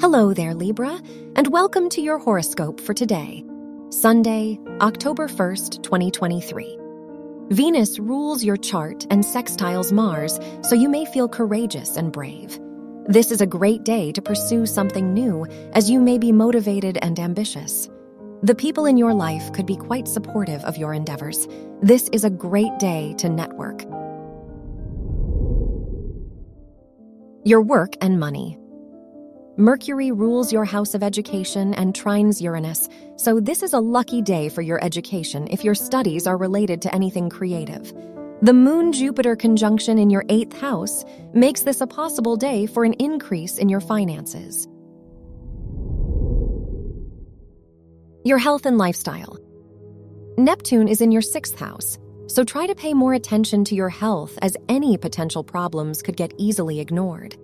Hello there, Libra, and welcome to your horoscope for today, Sunday, October 1st, 2023. Venus rules your chart and sextiles Mars, so you may feel courageous and brave. This is a great day to pursue something new, as you may be motivated and ambitious. The people in your life could be quite supportive of your endeavors. This is a great day to network. Your work and money. Mercury rules your house of education and trines Uranus, so this is a lucky day for your education if your studies are related to anything creative. The Moon Jupiter conjunction in your eighth house makes this a possible day for an increase in your finances. Your health and lifestyle. Neptune is in your sixth house, so try to pay more attention to your health as any potential problems could get easily ignored.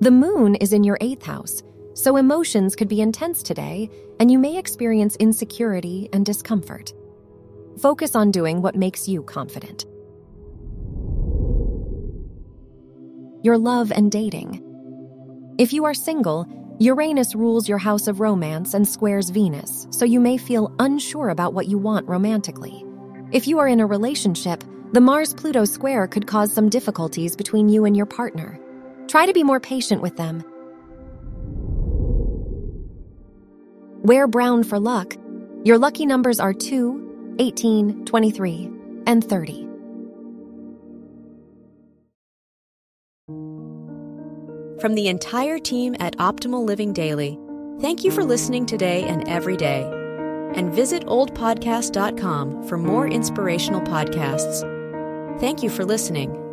The moon is in your eighth house, so emotions could be intense today, and you may experience insecurity and discomfort. Focus on doing what makes you confident. Your love and dating. If you are single, Uranus rules your house of romance and squares Venus, so you may feel unsure about what you want romantically. If you are in a relationship, the Mars Pluto square could cause some difficulties between you and your partner. Try to be more patient with them. Wear brown for luck. Your lucky numbers are 2, 18, 23, and 30. From the entire team at Optimal Living Daily, thank you for listening today and every day. And visit oldpodcast.com for more inspirational podcasts. Thank you for listening.